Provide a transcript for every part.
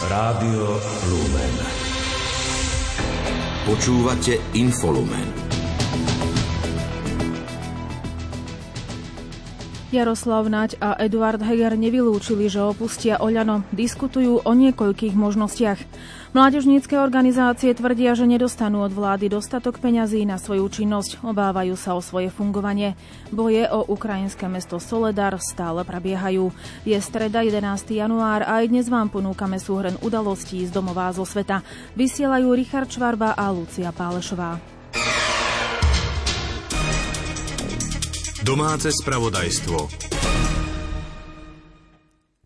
Rádio Lumen. Počúvate Infolumen. Jaroslav Naď a Eduard Heger nevylúčili, že opustia Oľano. Diskutujú o niekoľkých možnostiach. Mládežnícke organizácie tvrdia, že nedostanú od vlády dostatok peňazí na svoju činnosť. Obávajú sa o svoje fungovanie. Boje o ukrajinské mesto Soledar stále prebiehajú. Je streda 11. január a aj dnes vám ponúkame súhrn udalostí z domová zo sveta. Vysielajú Richard Čvarba a Lucia Pálešová. Domáce spravodajstvo.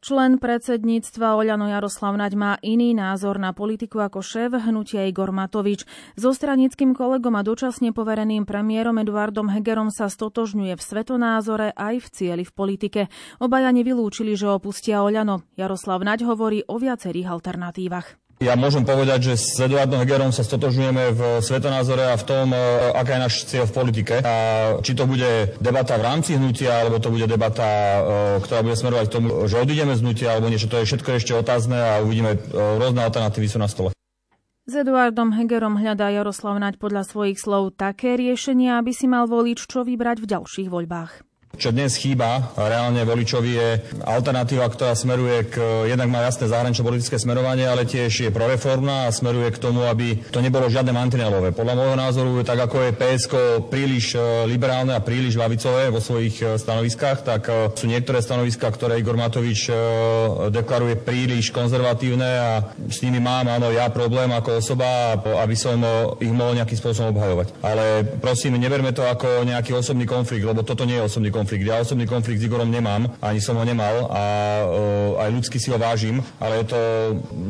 Člen predsedníctva Oľano Jaroslav Naď má iný názor na politiku ako šéf hnutia Igor Matovič. So stranickým kolegom a dočasne povereným premiérom Eduardom Hegerom sa stotožňuje v svetonázore aj v cieli v politike. Obaja nevylúčili, že opustia Oľano. Jaroslav Naď hovorí o viacerých alternatívach. Ja môžem povedať, že s Eduardom Hegerom sa stotožňujeme v svetonázore a v tom, e, aká je náš cieľ v politike. A či to bude debata v rámci hnutia, alebo to bude debata, e, ktorá bude smerovať k tomu, že odídeme z hnutia, alebo niečo, to je všetko ešte otázne a uvidíme, e, rôzne alternatívy sú na stole. S Eduardom Hegerom hľadá Jaroslav Naď podľa svojich slov také riešenia, aby si mal volič čo vybrať v ďalších voľbách. Čo dnes chýba reálne voličovi je alternatíva, ktorá smeruje k, jednak má jasné zahranično politické smerovanie, ale tiež je proreformná a smeruje k tomu, aby to nebolo žiadne mantinelové. Podľa môjho názoru, tak ako je PSK príliš e, liberálne a príliš lavicové vo svojich e, stanoviskách, tak e, sú niektoré stanoviská, ktoré Igor Matovič deklaruje príliš konzervatívne a s nimi mám, áno, ja problém ako osoba, aby som ich mohol nejakým spôsobom obhajovať. Ale prosím, neberme to ako nejaký osobný konflikt, lebo toto nie je osobný konflikt konflikt. Ja osobný konflikt s Igorom nemám, ani som ho nemal a uh, aj ľudsky si ho vážim, ale je to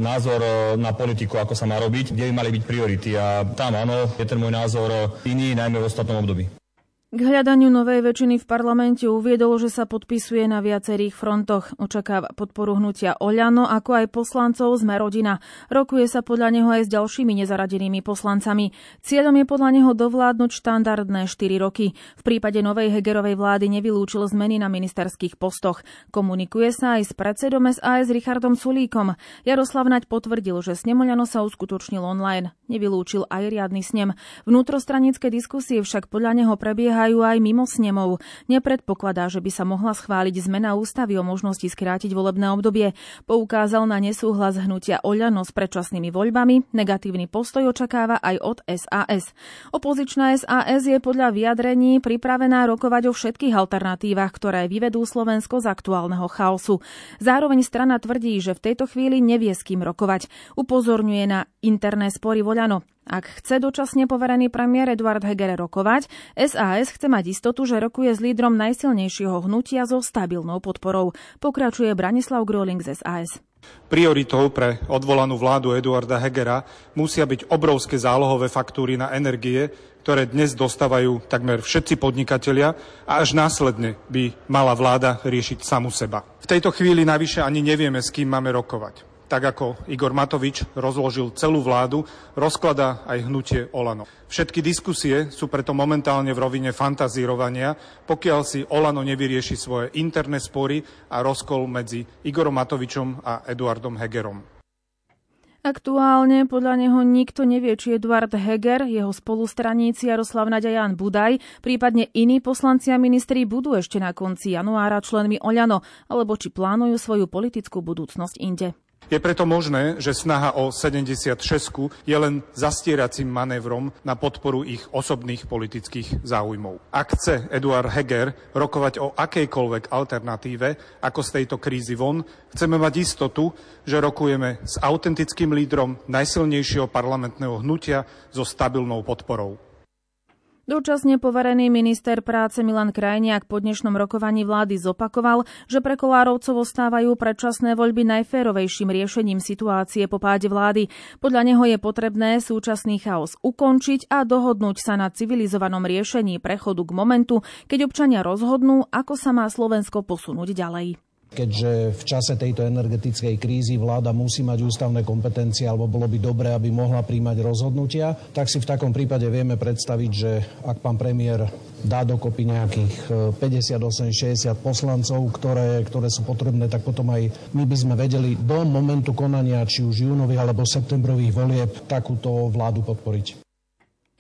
názor na politiku, ako sa má robiť, kde by mali byť priority a tam áno, je ten môj názor iný, najmä v ostatnom období. K hľadaniu novej väčšiny v parlamente uviedol, že sa podpisuje na viacerých frontoch. Očakáva podporu hnutia Oľano, ako aj poslancov z Merodina. Rokuje sa podľa neho aj s ďalšími nezaradenými poslancami. Cieľom je podľa neho dovládnuť štandardné 4 roky. V prípade novej Hegerovej vlády nevylúčil zmeny na ministerských postoch. Komunikuje sa aj s predsedom SAS Richardom Sulíkom. Jaroslav Naď potvrdil, že snemoľano sa uskutočnil online. Nevylúčil aj riadny snem. Vnútrostranické diskusie však podľa neho prebieha prebiehajú aj mimo snemov. Nepredpokladá, že by sa mohla schváliť zmena ústavy o možnosti skrátiť volebné obdobie. Poukázal na nesúhlas hnutia Oľano s predčasnými voľbami. Negatívny postoj očakáva aj od SAS. Opozičná SAS je podľa vyjadrení pripravená rokovať o všetkých alternatívach, ktoré vyvedú Slovensko z aktuálneho chaosu. Zároveň strana tvrdí, že v tejto chvíli nevie s kým rokovať. Upozorňuje na interné spory Voľano. Ak chce dočasne poverený premiér Eduard Heger rokovať, SAS chce mať istotu, že rokuje s lídrom najsilnejšieho hnutia so stabilnou podporou. Pokračuje Branislav Groling z SAS. Prioritou pre odvolanú vládu Eduarda Hegera musia byť obrovské zálohové faktúry na energie, ktoré dnes dostávajú takmer všetci podnikatelia a až následne by mala vláda riešiť samu seba. V tejto chvíli navyše ani nevieme, s kým máme rokovať tak ako Igor Matovič rozložil celú vládu, rozkladá aj hnutie Olano. Všetky diskusie sú preto momentálne v rovine fantazírovania, pokiaľ si Olano nevyrieši svoje interné spory a rozkol medzi Igorom Matovičom a Eduardom Hegerom. Aktuálne podľa neho nikto nevie, či Eduard Heger, jeho spolustraníci Jaroslav Naďa Jan Budaj, prípadne iní poslanci a ministri budú ešte na konci januára členmi Oľano, alebo či plánujú svoju politickú budúcnosť inde. Je preto možné, že snaha o 76 je len zastieracím manévrom na podporu ich osobných politických záujmov. Ak chce Eduard Heger rokovať o akejkoľvek alternatíve, ako z tejto krízy von, chceme mať istotu, že rokujeme s autentickým lídrom najsilnejšieho parlamentného hnutia so stabilnou podporou. Dočasne poverený minister práce Milan Krajniak po dnešnom rokovaní vlády zopakoval, že pre Kolárovcovo stávajú predčasné voľby najférovejším riešením situácie po páde vlády. Podľa neho je potrebné súčasný chaos ukončiť a dohodnúť sa na civilizovanom riešení prechodu k momentu, keď občania rozhodnú, ako sa má Slovensko posunúť ďalej. Keďže v čase tejto energetickej krízy vláda musí mať ústavné kompetencie, alebo bolo by dobré, aby mohla príjmať rozhodnutia, tak si v takom prípade vieme predstaviť, že ak pán premiér dá dokopy nejakých 58-60 e, poslancov, ktoré, ktoré sú potrebné, tak potom aj my by sme vedeli do momentu konania, či už júnových alebo septembrových volieb, takúto vládu podporiť.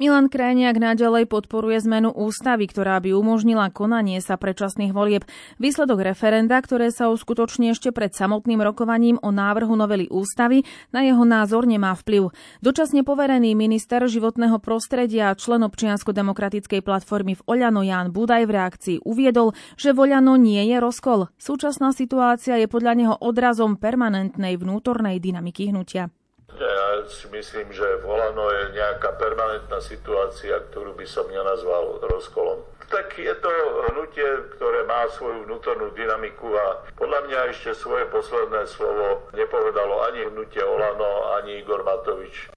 Milan Krajniak naďalej podporuje zmenu ústavy, ktorá by umožnila konanie sa predčasných volieb. Výsledok referenda, ktoré sa uskutoční ešte pred samotným rokovaním o návrhu novely ústavy, na jeho názor nemá vplyv. Dočasne poverený minister životného prostredia a člen občiansko-demokratickej platformy v Oľano Ján Budaj v reakcii uviedol, že v Oľano nie je rozkol. Súčasná situácia je podľa neho odrazom permanentnej vnútornej dynamiky hnutia. Ja si myslím, že volano je nejaká permanentná situácia, ktorú by som nenazval rozkolom. Tak je to hnutie, ktoré má svoju vnútornú dynamiku a podľa mňa ešte svoje posledné slovo nepovedalo ani hnutie Olano, ani Igor Matovič.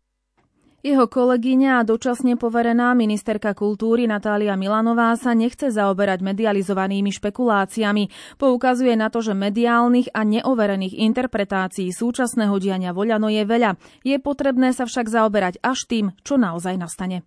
Jeho kolegyňa a dočasne poverená ministerka kultúry Natália Milanová sa nechce zaoberať medializovanými špekuláciami. Poukazuje na to, že mediálnych a neoverených interpretácií súčasného diania voľano je veľa. Je potrebné sa však zaoberať až tým, čo naozaj nastane.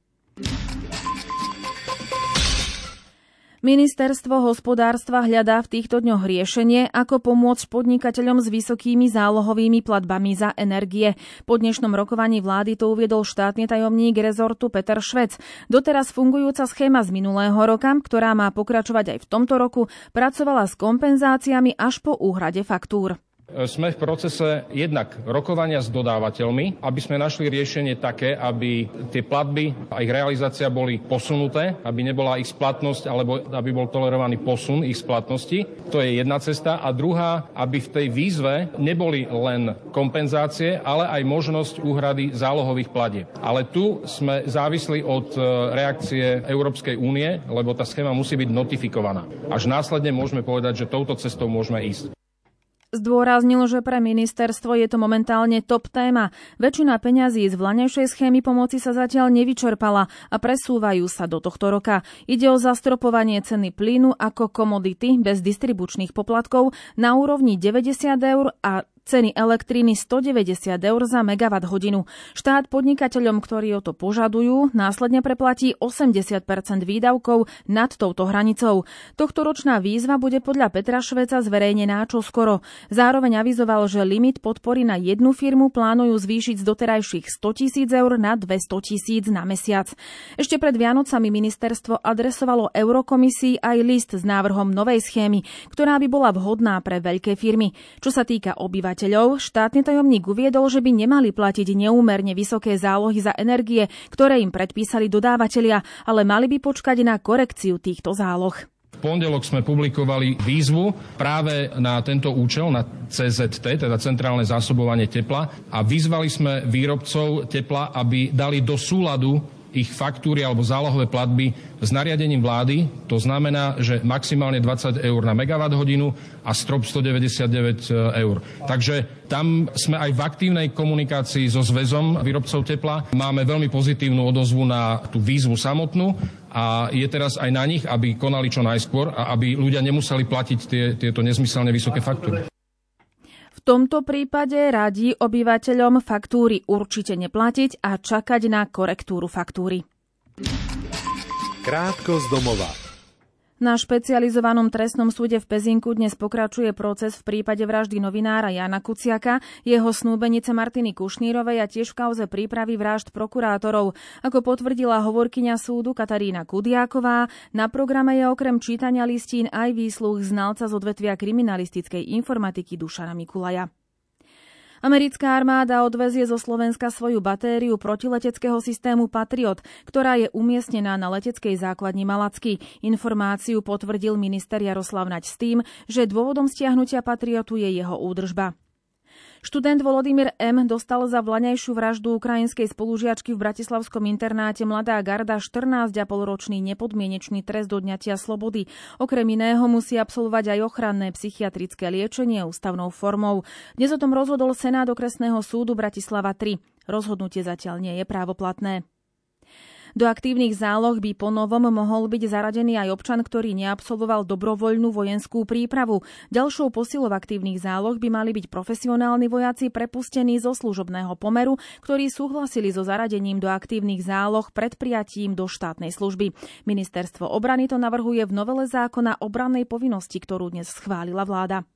Ministerstvo hospodárstva hľadá v týchto dňoch riešenie, ako pomôcť podnikateľom s vysokými zálohovými platbami za energie. Po dnešnom rokovaní vlády to uviedol štátny tajomník rezortu Peter Švec. Doteraz fungujúca schéma z minulého roka, ktorá má pokračovať aj v tomto roku, pracovala s kompenzáciami až po úhrade faktúr. Sme v procese jednak rokovania s dodávateľmi, aby sme našli riešenie také, aby tie platby a ich realizácia boli posunuté, aby nebola ich splatnosť alebo aby bol tolerovaný posun ich splatnosti. To je jedna cesta. A druhá, aby v tej výzve neboli len kompenzácie, ale aj možnosť úhrady zálohových platieb. Ale tu sme závisli od e, reakcie Európskej únie, lebo tá schéma musí byť notifikovaná. Až následne môžeme povedať, že touto cestou môžeme ísť. Zdôraznil, že pre ministerstvo je to momentálne top téma. Väčšina peňazí z vlanejšej schémy pomoci sa zatiaľ nevyčerpala a presúvajú sa do tohto roka. Ide o zastropovanie ceny plynu ako komodity bez distribučných poplatkov na úrovni 90 eur a Ceny elektriny 190 eur za megawatt hodinu. Štát podnikateľom, ktorí o to požadujú, následne preplatí 80% výdavkov nad touto hranicou. Tohtoročná výzva bude podľa Petra Šveca zverejnená čoskoro. Zároveň avizoval, že limit podpory na jednu firmu plánujú zvýšiť z doterajších 100 tisíc eur na 200 tisíc na mesiac. Ešte pred Vianocami ministerstvo adresovalo Eurokomisii aj list s návrhom novej schémy, ktorá by bola vhodná pre veľké firmy. Čo sa týka obyvateľov, podnikateľov, štátny tajomník uviedol, že by nemali platiť neúmerne vysoké zálohy za energie, ktoré im predpísali dodávateľia, ale mali by počkať na korekciu týchto záloh. V pondelok sme publikovali výzvu práve na tento účel, na CZT, teda Centrálne zásobovanie tepla, a vyzvali sme výrobcov tepla, aby dali do súladu ich faktúry alebo zálohové platby s nariadením vlády. To znamená, že maximálne 20 eur na megawatt hodinu a strop 199 eur. Takže tam sme aj v aktívnej komunikácii so zväzom výrobcov tepla. Máme veľmi pozitívnu odozvu na tú výzvu samotnú a je teraz aj na nich, aby konali čo najskôr a aby ľudia nemuseli platiť tie, tieto nezmyselne vysoké faktúry. V tomto prípade radí obyvateľom faktúry určite neplatiť a čakať na korektúru faktúry. Krátko z domova. Na špecializovanom trestnom súde v Pezinku dnes pokračuje proces v prípade vraždy novinára Jana Kuciaka, jeho snúbenice Martiny Kušnírovej a tiež v kauze prípravy vražd prokurátorov. Ako potvrdila hovorkyňa súdu Katarína Kudiáková, na programe je okrem čítania listín aj výsluh znalca z odvetvia kriminalistickej informatiky Dušana Mikulaja. Americká armáda odvezie zo Slovenska svoju batériu protileteckého systému Patriot, ktorá je umiestnená na leteckej základni Malacky. Informáciu potvrdil minister Jaroslav Naď s tým, že dôvodom stiahnutia Patriotu je jeho údržba. Študent Volodymyr M. dostal za vlaňajšiu vraždu ukrajinskej spolužiačky v bratislavskom internáte Mladá garda 14,5-ročný nepodmienečný trest do dňatia slobody. Okrem iného musí absolvovať aj ochranné psychiatrické liečenie ústavnou formou. Dnes o tom rozhodol Senát okresného súdu Bratislava 3. Rozhodnutie zatiaľ nie je právoplatné. Do aktívnych záloh by po novom mohol byť zaradený aj občan, ktorý neabsolvoval dobrovoľnú vojenskú prípravu. Ďalšou posilou aktívnych záloh by mali byť profesionálni vojaci prepustení zo služobného pomeru, ktorí súhlasili so zaradením do aktívnych záloh pred prijatím do štátnej služby. Ministerstvo obrany to navrhuje v novele zákona obrannej povinnosti, ktorú dnes schválila vláda.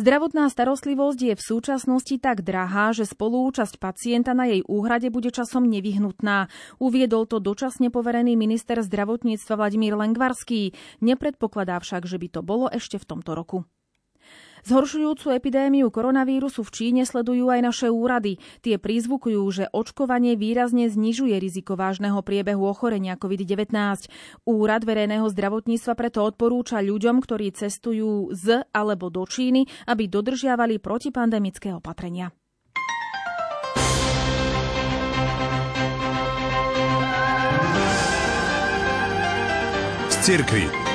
Zdravotná starostlivosť je v súčasnosti tak drahá, že spolúčasť pacienta na jej úhrade bude časom nevyhnutná. Uviedol to dočasne poverený minister zdravotníctva Vladimír Lengvarský. Nepredpokladá však, že by to bolo ešte v tomto roku. Zhoršujúcu epidémiu koronavírusu v Číne sledujú aj naše úrady. Tie prízvukujú, že očkovanie výrazne znižuje riziko vážneho priebehu ochorenia COVID-19. Úrad verejného zdravotníctva preto odporúča ľuďom, ktorí cestujú z alebo do Číny, aby dodržiavali protipandemické opatrenia. Z.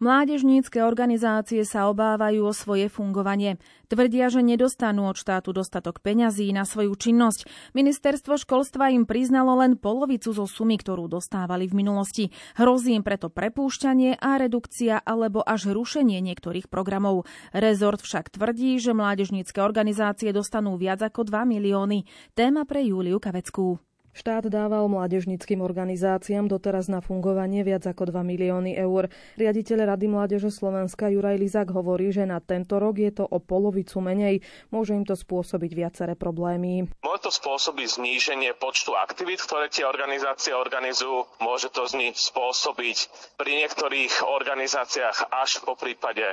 Mládežnícke organizácie sa obávajú o svoje fungovanie. Tvrdia, že nedostanú od štátu dostatok peňazí na svoju činnosť. Ministerstvo školstva im priznalo len polovicu zo sumy, ktorú dostávali v minulosti. Hrozí im preto prepúšťanie a redukcia alebo až rušenie niektorých programov. Rezort však tvrdí, že mládežnícke organizácie dostanú viac ako 2 milióny. Téma pre Júliu Kaveckú. Štát dával mládežnickým organizáciám doteraz na fungovanie viac ako 2 milióny eur. Riaditeľ Rady mládeže Slovenska Juraj Lizak hovorí, že na tento rok je to o polovicu menej. Môže im to spôsobiť viaceré problémy. Môže to spôsobiť zníženie počtu aktivít, ktoré tie organizácie organizujú. Môže to spôsobiť pri niektorých organizáciách až po prípade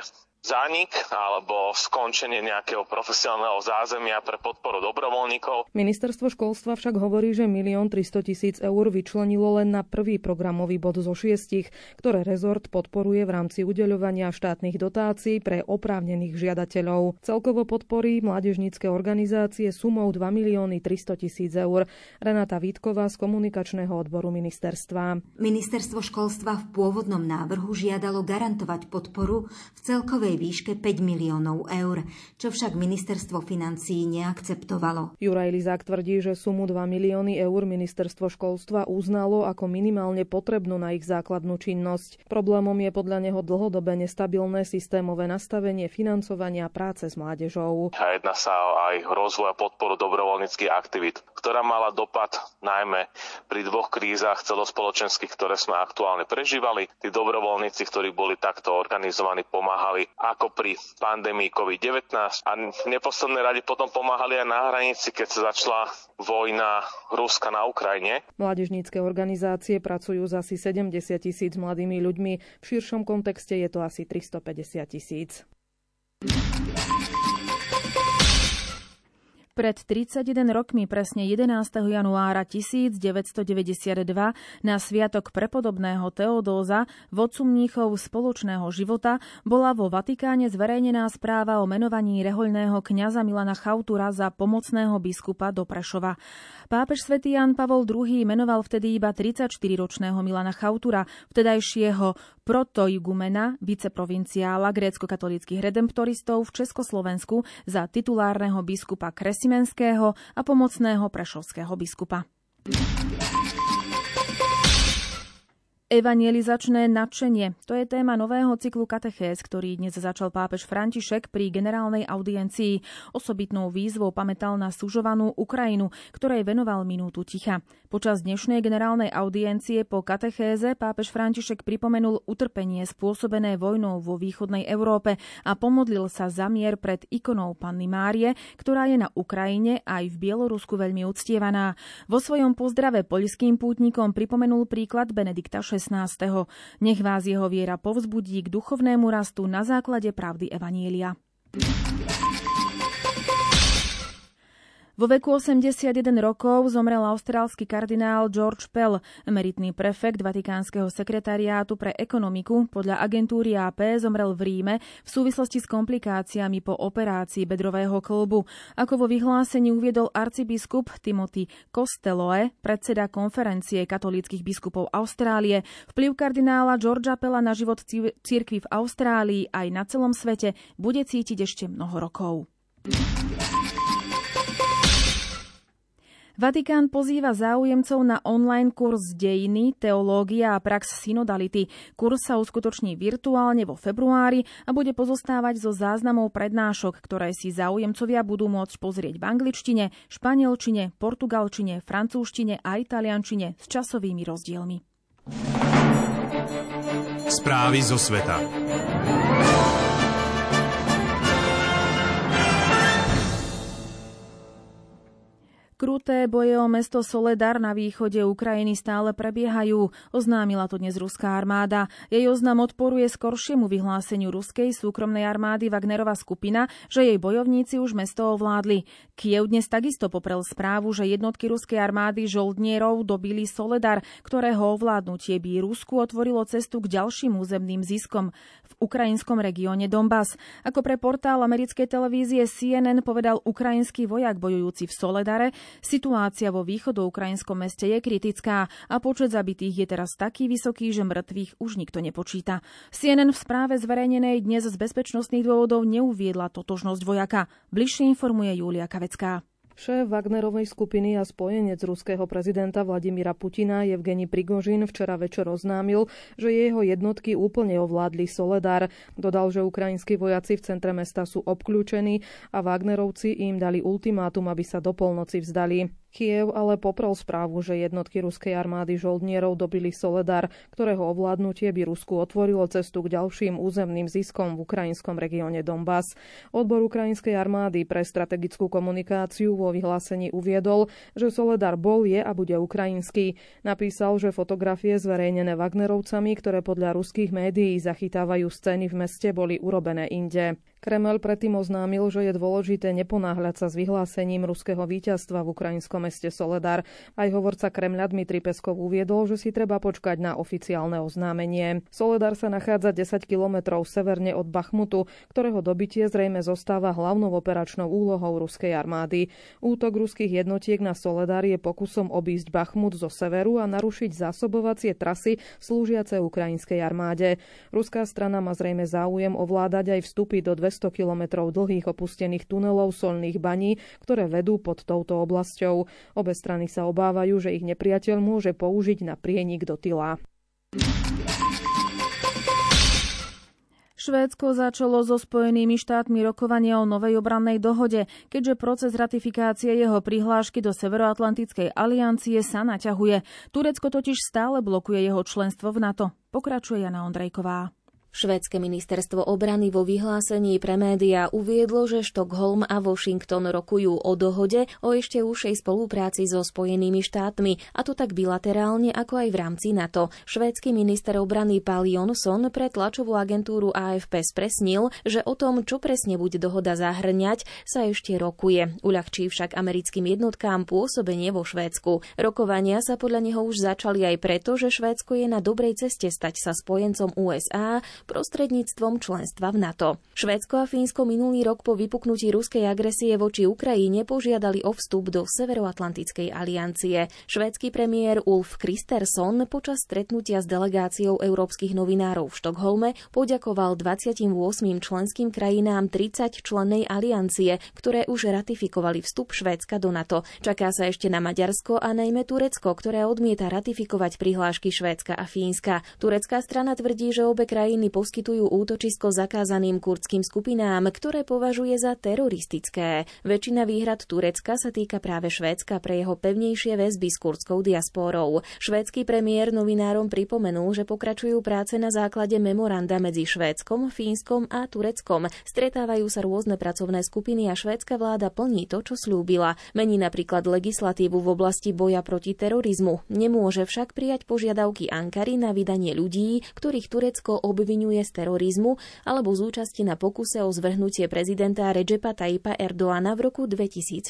zánik alebo skončenie nejakého profesionálneho zázemia pre podporu dobrovoľníkov. Ministerstvo školstva však hovorí, že 1 300 tisíc eur vyčlenilo len na prvý programový bod zo šiestich, ktoré rezort podporuje v rámci udeľovania štátnych dotácií pre oprávnených žiadateľov. Celkovo podporí mládežnícke organizácie sumou 2 milióny 300 tisíc eur. Renata Vítková z komunikačného odboru ministerstva. Ministerstvo školstva v pôvodnom návrhu žiadalo garantovať podporu v celkovej celkovej výške 5 miliónov eur, čo však ministerstvo financií neakceptovalo. Juraj Lizák tvrdí, že sumu 2 milióny eur ministerstvo školstva uznalo ako minimálne potrebnú na ich základnú činnosť. Problémom je podľa neho dlhodobé nestabilné systémové nastavenie financovania práce s mládežou. A jedná sa aj rozvoj a podporu dobrovoľníckých aktivít, ktorá mala dopad najmä pri dvoch krízach celospoločenských, ktoré sme aktuálne prežívali. Tí dobrovoľníci, ktorí boli takto organizovaní, pomáhali ako pri pandémii COVID-19 a v neposlednej rade potom pomáhali aj na hranici, keď sa začala vojna Ruska na Ukrajine. Mládežnícke organizácie pracujú s asi 70 tisíc mladými ľuďmi. V širšom kontexte je to asi 350 tisíc. Pred 31 rokmi, presne 11. januára 1992, na sviatok prepodobného Teodóza, vodcu mníchov spoločného života, bola vo Vatikáne zverejnená správa o menovaní rehoľného kňaza Milana Chautura za pomocného biskupa do Prešova. Pápež svätý Jan Pavol II menoval vtedy iba 34-ročného Milana Chautura, vtedajšieho protoigumena, viceprovinciála grécko-katolických redemptoristov v Československu za titulárneho biskupa Kresimenského a pomocného prešovského biskupa. Evangelizačné nadšenie. To je téma nového cyklu katechéz, ktorý dnes začal pápež František pri generálnej audiencii. Osobitnou výzvou pamätal na sužovanú Ukrajinu, ktorej venoval minútu ticha. Počas dnešnej generálnej audiencie po katechéze pápež František pripomenul utrpenie spôsobené vojnou vo východnej Európe a pomodlil sa za mier pred ikonou Panny Márie, ktorá je na Ukrajine aj v Bielorusku veľmi uctievaná. Vo svojom pozdrave poľským pútnikom pripomenul príklad Benedikta XVI. Nech vás jeho viera povzbudí k duchovnému rastu na základe pravdy Evanielia. Vo veku 81 rokov zomrel austrálsky kardinál George Pell, emeritný prefekt Vatikánskeho sekretariátu pre ekonomiku. Podľa agentúry AP zomrel v Ríme v súvislosti s komplikáciami po operácii bedrového klbu. Ako vo vyhlásení uviedol arcibiskup Timothy Costelloe, predseda konferencie katolíckých biskupov Austrálie, vplyv kardinála Georgea Pella na život cirkvi v Austrálii aj na celom svete bude cítiť ešte mnoho rokov. Vatikán pozýva záujemcov na online kurz dejiny, teológia a prax synodality. Kurz sa uskutoční virtuálne vo februári a bude pozostávať zo záznamov prednášok, ktoré si záujemcovia budú môcť pozrieť v angličtine, španielčine, portugalčine, francúzštine a italiančine s časovými rozdielmi. Správy zo sveta. Kruté boje o mesto Soledar na východe Ukrajiny stále prebiehajú, oznámila to dnes ruská armáda. Jej oznam odporuje skoršiemu vyhláseniu ruskej súkromnej armády Wagnerova skupina, že jej bojovníci už mesto ovládli. Kiev dnes takisto poprel správu, že jednotky ruskej armády žoldnierov dobili Soledar, ktorého ovládnutie by Rusku otvorilo cestu k ďalším územným ziskom v ukrajinskom regióne Donbass. Ako pre portál americkej televízie CNN povedal ukrajinský vojak bojujúci v Soledare, Situácia vo východoukrajinskom meste je kritická a počet zabitých je teraz taký vysoký, že mŕtvych už nikto nepočíta. CNN v správe zverejnenej dnes z bezpečnostných dôvodov neuviedla totožnosť vojaka. Bližšie informuje Julia Kavecká. Šéf Wagnerovej skupiny a spojenec ruského prezidenta Vladimíra Putina Evgeni Prigožin včera večer oznámil, že jeho jednotky úplne ovládli Soledar. Dodal, že ukrajinskí vojaci v centre mesta sú obklúčení a Wagnerovci im dali ultimátum, aby sa do polnoci vzdali. Kiev ale poprel správu, že jednotky ruskej armády žoldnierov dobili Soledar, ktorého ovládnutie by Rusku otvorilo cestu k ďalším územným ziskom v ukrajinskom regióne Donbass. Odbor ukrajinskej armády pre strategickú komunikáciu vo vyhlásení uviedol, že Soledar bol, je a bude ukrajinský. Napísal, že fotografie zverejnené Wagnerovcami, ktoré podľa ruských médií zachytávajú scény v meste, boli urobené inde. Kreml predtým oznámil, že je dôležité neponáhľať sa s vyhlásením ruského víťazstva v ukrajinskom meste Soledar. Aj hovorca Kremľa Dmitri Peskov uviedol, že si treba počkať na oficiálne oznámenie. Soledar sa nachádza 10 kilometrov severne od Bachmutu, ktorého dobitie zrejme zostáva hlavnou operačnou úlohou ruskej armády. Útok ruských jednotiek na Soledar je pokusom obísť Bachmut zo severu a narušiť zásobovacie trasy slúžiace ukrajinskej armáde. Ruská strana má zrejme záujem ovládať aj vstupy do 200 kilometrov dlhých opustených tunelov solných baní, ktoré vedú pod touto oblasťou. Obe strany sa obávajú, že ich nepriateľ môže použiť na prienik do tyla. Švédsko začalo so Spojenými štátmi rokovanie o novej obrannej dohode, keďže proces ratifikácie jeho prihlášky do Severoatlantickej aliancie sa naťahuje. Turecko totiž stále blokuje jeho členstvo v NATO. Pokračuje Jana Ondrejková. Švédske ministerstvo obrany vo vyhlásení pre médiá uviedlo, že Štokholm a Washington rokujú o dohode o ešte užšej spolupráci so Spojenými štátmi, a to tak bilaterálne ako aj v rámci NATO. Švédsky minister obrany Pál Jonsson pre tlačovú agentúru AFP spresnil, že o tom, čo presne bude dohoda zahrňať, sa ešte rokuje. Uľahčí však americkým jednotkám pôsobenie vo Švédsku. Rokovania sa podľa neho už začali aj preto, že Švédsko je na dobrej ceste stať sa spojencom USA prostredníctvom členstva v NATO. Švédsko a Fínsko minulý rok po vypuknutí ruskej agresie voči Ukrajine požiadali o vstup do Severoatlantickej aliancie. Švédsky premiér Ulf Kristersson počas stretnutia s delegáciou európskych novinárov v Štokholme poďakoval 28 členským krajinám 30 člennej aliancie, ktoré už ratifikovali vstup Švédska do NATO. Čaká sa ešte na Maďarsko a najmä Turecko, ktoré odmieta ratifikovať prihlášky Švédska a Fínska. Turecká strana tvrdí, že obe krajiny poskytujú útočisko zakázaným kurdským skupinám, ktoré považuje za teroristické. Väčšina výhrad Turecka sa týka práve Švédska pre jeho pevnejšie väzby s kurdskou diasporou. Švédsky premiér novinárom pripomenul, že pokračujú práce na základe memoranda medzi Švédskom, Fínskom a Tureckom. Stretávajú sa rôzne pracovné skupiny a švédska vláda plní to, čo slúbila. Mení napríklad legislatívu v oblasti boja proti terorizmu. Nemôže však prijať požiadavky Ankary na vydanie ľudí, ktorých Turecko obvinuje obvinuje z terorizmu alebo z účasti na pokuse o zvrhnutie prezidenta Recepa Tayyipa Erdoána v roku 2016.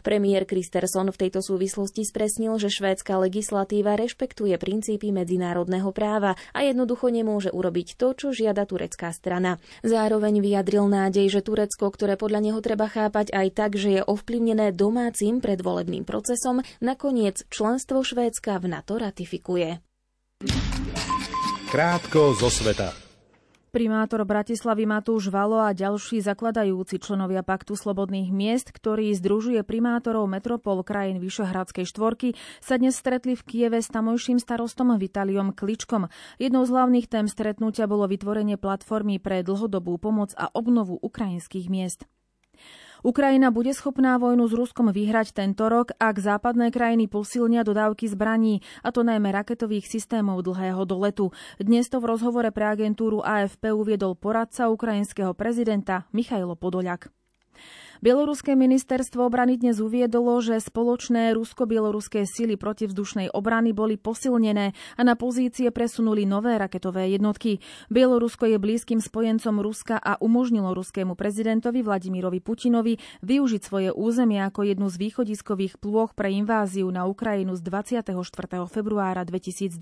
Premiér Kristersson v tejto súvislosti spresnil, že švédska legislatíva rešpektuje princípy medzinárodného práva a jednoducho nemôže urobiť to, čo žiada turecká strana. Zároveň vyjadril nádej, že Turecko, ktoré podľa neho treba chápať aj tak, že je ovplyvnené domácim predvolebným procesom, nakoniec členstvo Švédska v NATO ratifikuje. Krátko zo sveta. Primátor Bratislavy Matúš Valo a ďalší zakladajúci členovia Paktu slobodných miest, ktorý združuje primátorov metropol krajín Vyšehradskej štvorky, sa dnes stretli v Kieve s tamojším starostom Vitaliom Kličkom. Jednou z hlavných tém stretnutia bolo vytvorenie platformy pre dlhodobú pomoc a obnovu ukrajinských miest. Ukrajina bude schopná vojnu s Ruskom vyhrať tento rok, ak západné krajiny posilnia dodávky zbraní, a to najmä raketových systémov dlhého doletu. Dnes to v rozhovore pre agentúru AFP uviedol poradca ukrajinského prezidenta Michailo Podoliak. Bieloruské ministerstvo obrany dnes uviedolo, že spoločné rusko-bieloruské sily protivzdušnej obrany boli posilnené a na pozície presunuli nové raketové jednotky. Bielorusko je blízkym spojencom Ruska a umožnilo ruskému prezidentovi Vladimirovi Putinovi využiť svoje územie ako jednu z východiskových plôch pre inváziu na Ukrajinu z 24. februára 2022.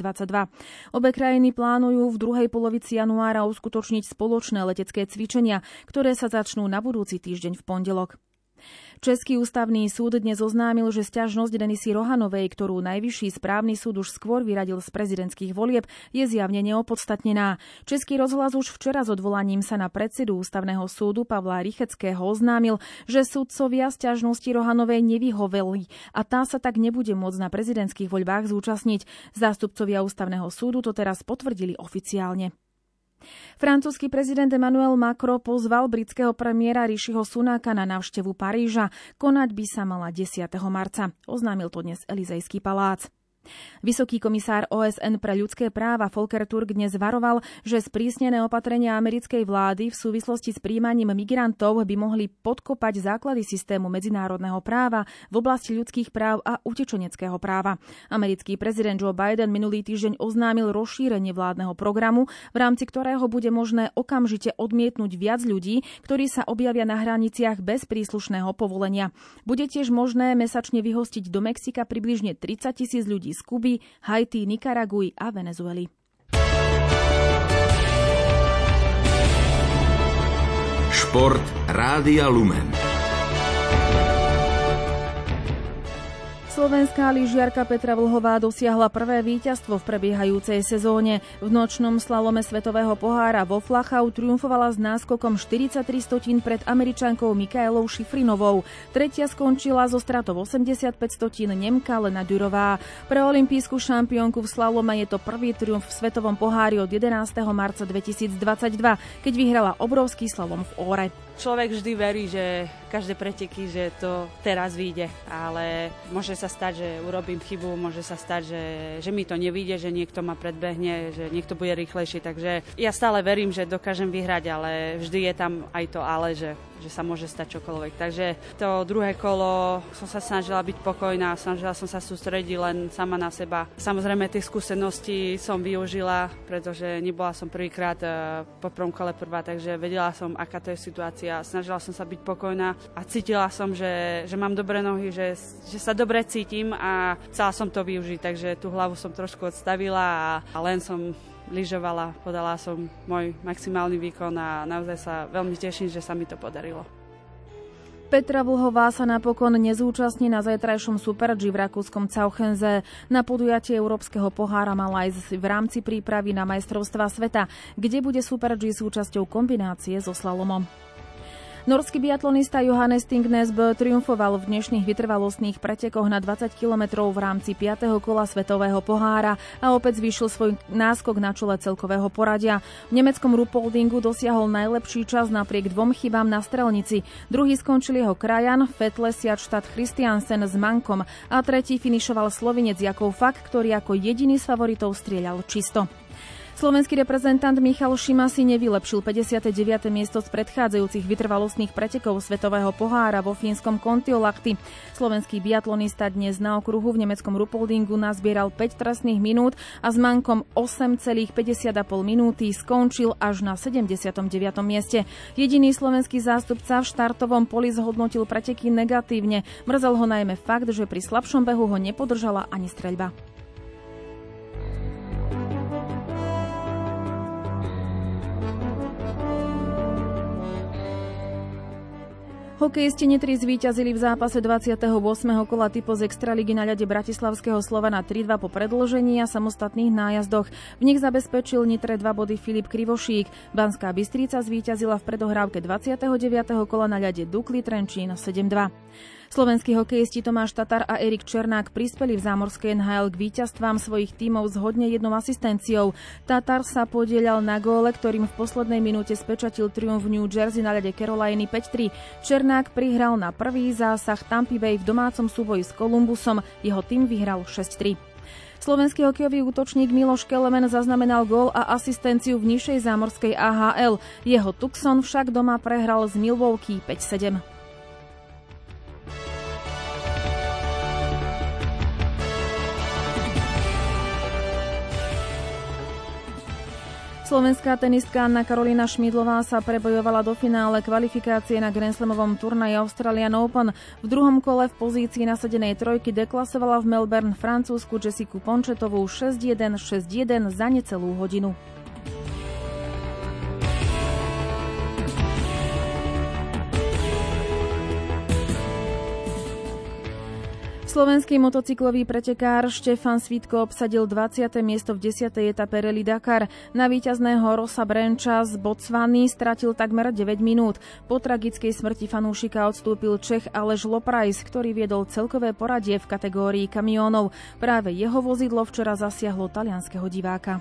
Obe krajiny plánujú v druhej polovici januára uskutočniť spoločné letecké cvičenia, ktoré sa začnú na budúci týždeň v pondelok. Český ústavný súd dnes oznámil, že stiažnosť Denisy Rohanovej, ktorú najvyšší správny súd už skôr vyradil z prezidentských volieb, je zjavne neopodstatnená. Český rozhlas už včera s odvolaním sa na predsedu ústavného súdu Pavla Richeckého oznámil, že súdcovia stiažnosti Rohanovej nevyhoveli a tá sa tak nebude môcť na prezidentských voľbách zúčastniť. Zástupcovia ústavného súdu to teraz potvrdili oficiálne. Francúzsky prezident Emmanuel Macron pozval britského premiéra Rishiho Sunáka na návštevu Paríža. Konať by sa mala 10. marca. Oznámil to dnes Elizejský palác. Vysoký komisár OSN pre ľudské práva Volker Turk dnes varoval, že sprísnené opatrenia americkej vlády v súvislosti s príjmaním migrantov by mohli podkopať základy systému medzinárodného práva v oblasti ľudských práv a utečeneckého práva. Americký prezident Joe Biden minulý týždeň oznámil rozšírenie vládneho programu, v rámci ktorého bude možné okamžite odmietnúť viac ľudí, ktorí sa objavia na hraniciach bez príslušného povolenia. Bude tiež možné mesačne vyhostiť do Mexika približne 30 tisíc ľudí ľudí z Kuby, Haiti, Nikaraguj a Venezuely. Šport Rádia Lumen. Slovenská lyžiarka Petra Vlhová dosiahla prvé víťazstvo v prebiehajúcej sezóne. V nočnom slalome Svetového pohára vo Flachau triumfovala s náskokom 43 stotín pred američankou Mikaelou Šifrinovou. Tretia skončila zo stratou 85 stotín Nemka Lena Durová. Pre olimpijskú šampiónku v slalome je to prvý triumf v Svetovom pohári od 11. marca 2022, keď vyhrala obrovský slalom v Óre. Človek vždy verí, že každé preteky, že to teraz vyjde, ale môže sa stať, že urobím chybu, môže sa stať, že, že mi to nevíde, že niekto ma predbehne, že niekto bude rýchlejší, takže ja stále verím, že dokážem vyhrať, ale vždy je tam aj to ale, že že sa môže stať čokoľvek. Takže to druhé kolo som sa snažila byť pokojná, snažila som sa sústrediť len sama na seba. Samozrejme tie skúsenosti som využila, pretože nebola som prvýkrát eh, po prvom kole prvá, takže vedela som, aká to je situácia. Snažila som sa byť pokojná a cítila som, že, že mám dobré nohy, že, že sa dobre cítim a chcela som to využiť, takže tú hlavu som trošku odstavila a, a len som lyžovala, podala som môj maximálny výkon a naozaj sa veľmi teším, že sa mi to podarilo. Petra Vlhová sa napokon nezúčastní na zajtrajšom Super G v rakúskom Cauchenze. Na podujatie Európskeho pohára mala aj v rámci prípravy na majstrovstva sveta, kde bude Super G súčasťou kombinácie so slalomom. Norský biatlonista Johannes Stingnesbø triumfoval v dnešných vytrvalostných pretekoch na 20 km v rámci 5. kola Svetového pohára a opäť zvýšil svoj náskok na čele celkového poradia. V nemeckom Rupoldingu dosiahol najlepší čas napriek dvom chybám na strelnici. Druhý skončil jeho krajan Fetle Siadštad Christiansen s Mankom a tretí finišoval slovinec Jakov Fak, ktorý ako jediný z favoritov strieľal čisto. Slovenský reprezentant Michal Šima si nevylepšil 59. miesto z predchádzajúcich vytrvalostných pretekov Svetového pohára vo fínskom Kontiolahti. Slovenský biatlonista dnes na okruhu v nemeckom Rupoldingu nazbieral 5 trestných minút a s mankom 8,50,5 minúty skončil až na 79. mieste. Jediný slovenský zástupca v štartovom poli zhodnotil preteky negatívne. Mrzel ho najmä fakt, že pri slabšom behu ho nepodržala ani streľba. Hokejisti Nitry zvíťazili v zápase 28. kola typo z Extraligy na ľade Bratislavského Slovana 3-2 po predložení a samostatných nájazdoch. V nich zabezpečil Nitre dva body Filip Krivošík. Banská Bystrica zvíťazila v predohrávke 29. kola na ľade Dukli Trenčín 7-2. Slovenskí hokejisti Tomáš Tatar a Erik Černák prispeli v zámorskej NHL k víťazstvám svojich tímov s hodne jednou asistenciou. Tatar sa podielal na góle, ktorým v poslednej minúte spečatil triumf New Jersey na ľade Caroliny 5-3. Černák prihral na prvý zásah Tampa Bay v domácom súboji s Kolumbusom. Jeho tým vyhral 6-3. Slovenský hokejový útočník Miloš Kelemen zaznamenal gól a asistenciu v nižšej zámorskej AHL. Jeho Tucson však doma prehral z Milwaukee 5-7. Slovenská tenistka Anna Karolina Šmidlová sa prebojovala do finále kvalifikácie na Grand Slamovom turnaji Australian Open. V druhom kole v pozícii nasadenej trojky deklasovala v Melbourne francúzsku Jessiku Pončetovú 6-1, 6-1 za necelú hodinu. Slovenský motocyklový pretekár Štefan Svitko obsadil 20. miesto v 10. etape Rally Dakar. Na víťazného Rosa Brenča z Botswany stratil takmer 9 minút. Po tragickej smrti fanúšika odstúpil Čech Aleš Loprajs, ktorý viedol celkové poradie v kategórii kamiónov. Práve jeho vozidlo včera zasiahlo talianského diváka.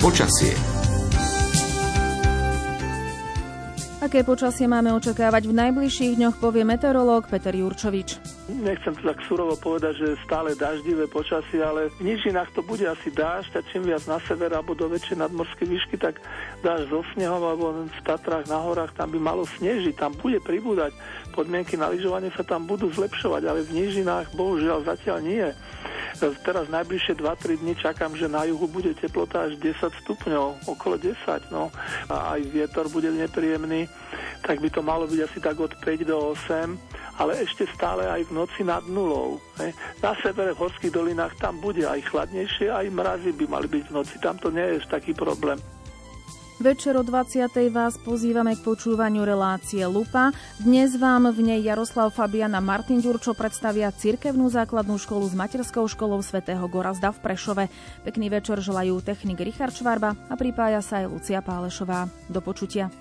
Počasie Aké počasie máme očakávať v najbližších dňoch, povie meteorológ Peter Jurčovič. Nechcem to tak surovo povedať, že stále daždivé počasie, ale v nížinách to bude asi dážď a čím viac na sever alebo do väčšej nadmorskej výšky, tak dážď so snehom alebo v Tatrách na horách tam by malo snežiť, tam bude pribúdať. Podmienky na lyžovanie sa tam budú zlepšovať, ale v nížinách bohužiaľ zatiaľ nie. Teraz najbližšie 2-3 dni čakám, že na juhu bude teplota až 10 stupňov, okolo 10, no. A aj vietor bude nepríjemný, tak by to malo byť asi tak od 5 do 8, ale ešte stále aj v noci nad nulou. Ne? Na severe v horských dolinách tam bude aj chladnejšie, aj mrazy by mali byť v noci, tam to nie je taký problém. Večer o 20. vás pozývame k počúvaniu relácie Lupa. Dnes vám v nej Jaroslav Fabian a Martin Ďurčo predstavia cirkevnú základnú školu s materskou školou svätého Gorazda v Prešove. Pekný večer želajú technik Richard Švarba a pripája sa aj Lucia Pálešová. Do počutia.